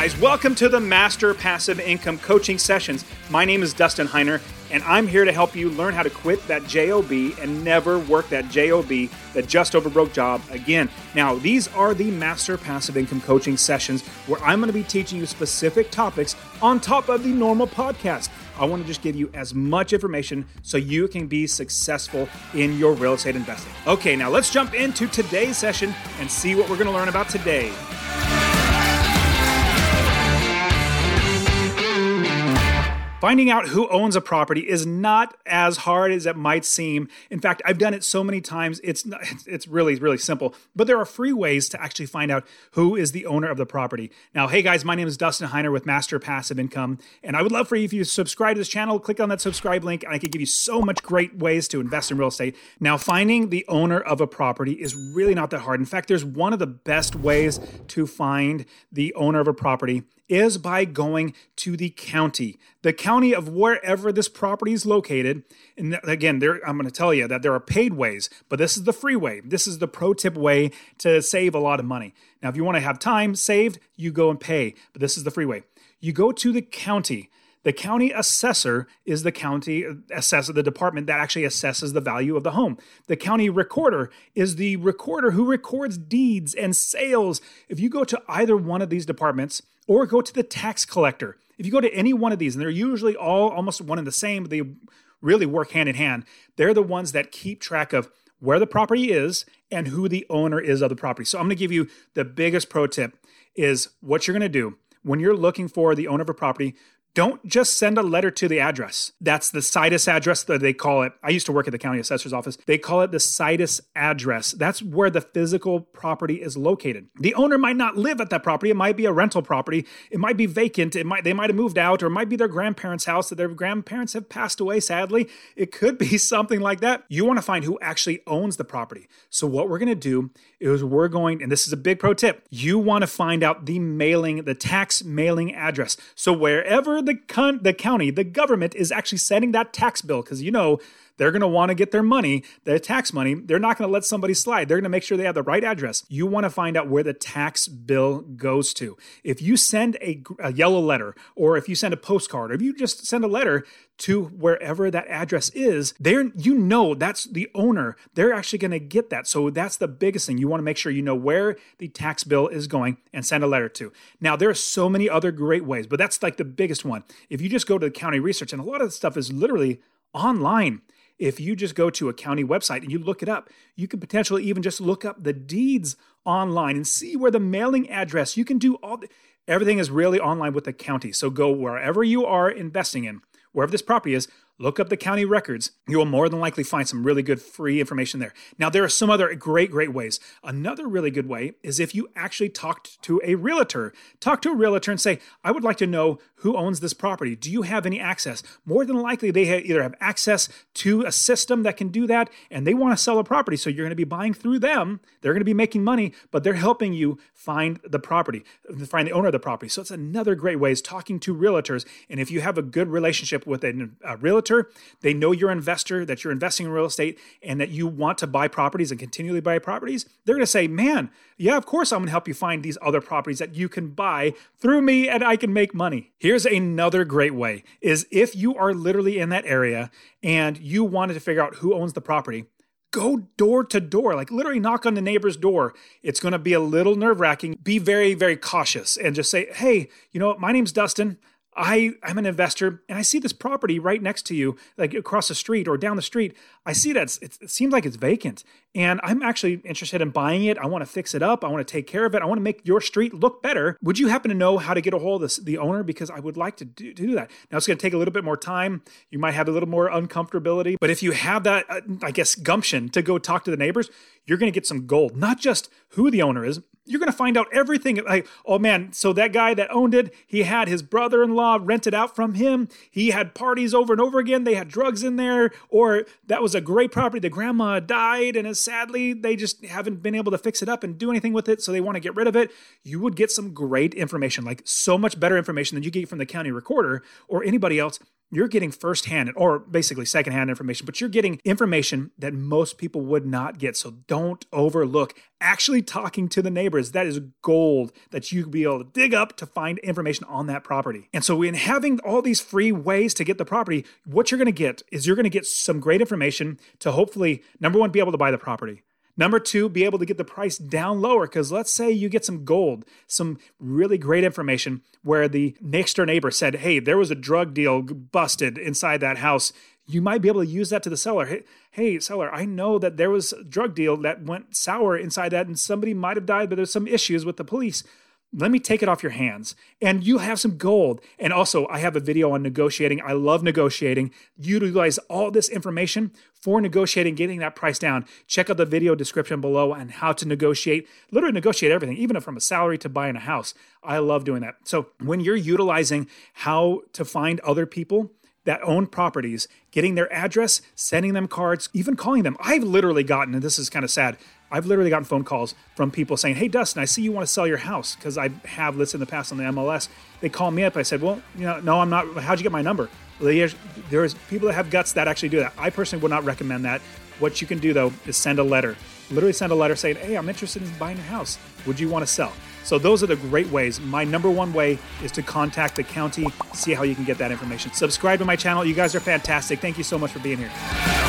guys. Welcome to the Master Passive Income Coaching Sessions. My name is Dustin Heiner, and I'm here to help you learn how to quit that JOB and never work that JOB, that just over broke job again. Now, these are the Master Passive Income Coaching Sessions where I'm going to be teaching you specific topics on top of the normal podcast. I want to just give you as much information so you can be successful in your real estate investing. Okay, now let's jump into today's session and see what we're going to learn about today. Finding out who owns a property is not as hard as it might seem. In fact, I've done it so many times, it's not, it's really really simple. But there are free ways to actually find out who is the owner of the property. Now, hey guys, my name is Dustin Heiner with Master Passive Income, and I would love for you if you subscribe to this channel, click on that subscribe link, and I could give you so much great ways to invest in real estate. Now, finding the owner of a property is really not that hard. In fact, there's one of the best ways to find the owner of a property is by going to the county, the county of wherever this property is located. And again, there I'm going to tell you that there are paid ways, but this is the free way. This is the pro tip way to save a lot of money. Now, if you want to have time saved, you go and pay, but this is the free way. You go to the county. The county assessor is the county assessor, the department that actually assesses the value of the home. The county recorder is the recorder who records deeds and sales. If you go to either one of these departments, or go to the tax collector. If you go to any one of these, and they're usually all almost one and the same, but they really work hand in hand, they're the ones that keep track of where the property is and who the owner is of the property. So I'm going to give you the biggest pro tip is what you're going to do when you're looking for the owner of a property, don't just send a letter to the address. That's the situs address that they call it. I used to work at the county assessor's office. They call it the situs address. That's where the physical property is located. The owner might not live at that property. It might be a rental property. It might be vacant. It might they might have moved out, or it might be their grandparents' house that their grandparents have passed away. Sadly, it could be something like that. You want to find who actually owns the property. So what we're going to do is we're going, and this is a big pro tip. You want to find out the mailing, the tax mailing address. So wherever the con- the county, the government is actually sending that tax bill because you know they're going to want to get their money, their tax money. They're not going to let somebody slide. They're going to make sure they have the right address. You want to find out where the tax bill goes to. If you send a, a yellow letter, or if you send a postcard, or if you just send a letter to wherever that address is, there you know that's the owner. They're actually going to get that. So that's the biggest thing. You want to make sure you know where the tax bill is going and send a letter to. Now there are so many other great ways, but that's like the biggest one. If you just go to the county research, and a lot of the stuff is literally online if you just go to a county website and you look it up, you can potentially even just look up the deeds online and see where the mailing address. You can do all the, everything is really online with the county. So go wherever you are investing in, wherever this property is, look up the county records. You will more than likely find some really good free information there. Now, there are some other great, great ways. Another really good way is if you actually talked to a realtor. Talk to a realtor and say, I would like to know who owns this property. Do you have any access? More than likely, they either have access to a system that can do that and they want to sell a property. So you're going to be buying through them. They're going to be making money, but they're helping you find the property, find the owner of the property. So it's another great way is talking to realtors. And if you have a good relationship with a, a realtor, realtor. They know you're an investor, that you're investing in real estate, and that you want to buy properties and continually buy properties. They're going to say, man, yeah, of course I'm going to help you find these other properties that you can buy through me and I can make money. Here's another great way is if you are literally in that area and you wanted to figure out who owns the property, go door to door, like literally knock on the neighbor's door. It's going to be a little nerve wracking. Be very, very cautious and just say, hey, you know, what? my name's Dustin. I I'm an investor and I see this property right next to you, like across the street or down the street. I see that it seems like it's vacant, and I'm actually interested in buying it. I want to fix it up. I want to take care of it. I want to make your street look better. Would you happen to know how to get a hold of this, the owner? Because I would like to do, to do that. Now it's going to take a little bit more time. You might have a little more uncomfortability, but if you have that, uh, I guess gumption to go talk to the neighbors, you're going to get some gold. Not just who the owner is, you're going to find out everything. Like, oh man, so that guy that owned it, he had his brother in law rented out from him. He had parties over and over again. They had drugs in there, or that was a great property. The grandma died, and sadly, they just haven't been able to fix it up and do anything with it. So they want to get rid of it. You would get some great information, like so much better information than you get from the county recorder or anybody else you're getting firsthand or basically secondhand information, but you're getting information that most people would not get. So don't overlook actually talking to the neighbors. That is gold that you be able to dig up to find information on that property. And so, in having all these free ways to get the property, what you're going to get is you're going to get some great information to hopefully, number one, be able to buy the property. Number two, be able to get the price down lower because let's say you get some gold, some really great information where the next door neighbor said, Hey, there was a drug deal busted inside that house. You might be able to use that to the seller. Hey, hey, seller, I know that there was a drug deal that went sour inside that and somebody might have died, but there's some issues with the police let me take it off your hands. And you have some gold. And also i have a video on negotiating. I love negotiating. Utilize all this information for negotiating getting that price down. Check out the video description below on how to negotiate. Literally negotiate everything even from a salary to buying a house. I love doing that. So when you're utilizing how to find other people that own properties, getting their address, sending them cards, even calling them. I've literally gotten, and this is kind of sad, I've literally gotten phone calls from people saying, Hey, Dustin, I see you want to sell your house because I have this in the past on the MLS. They call me up. I said, Well, you know, no, I'm not. How'd you get my number? There's people that have guts that actually do that. I personally would not recommend that. What you can do, though, is send a letter. Literally send a letter saying, Hey, I'm interested in buying your house. Would you want to sell? So those are the great ways. My number one way is to contact the county, see how you can get that information. Subscribe to my channel. You guys are fantastic. Thank you so much for being here.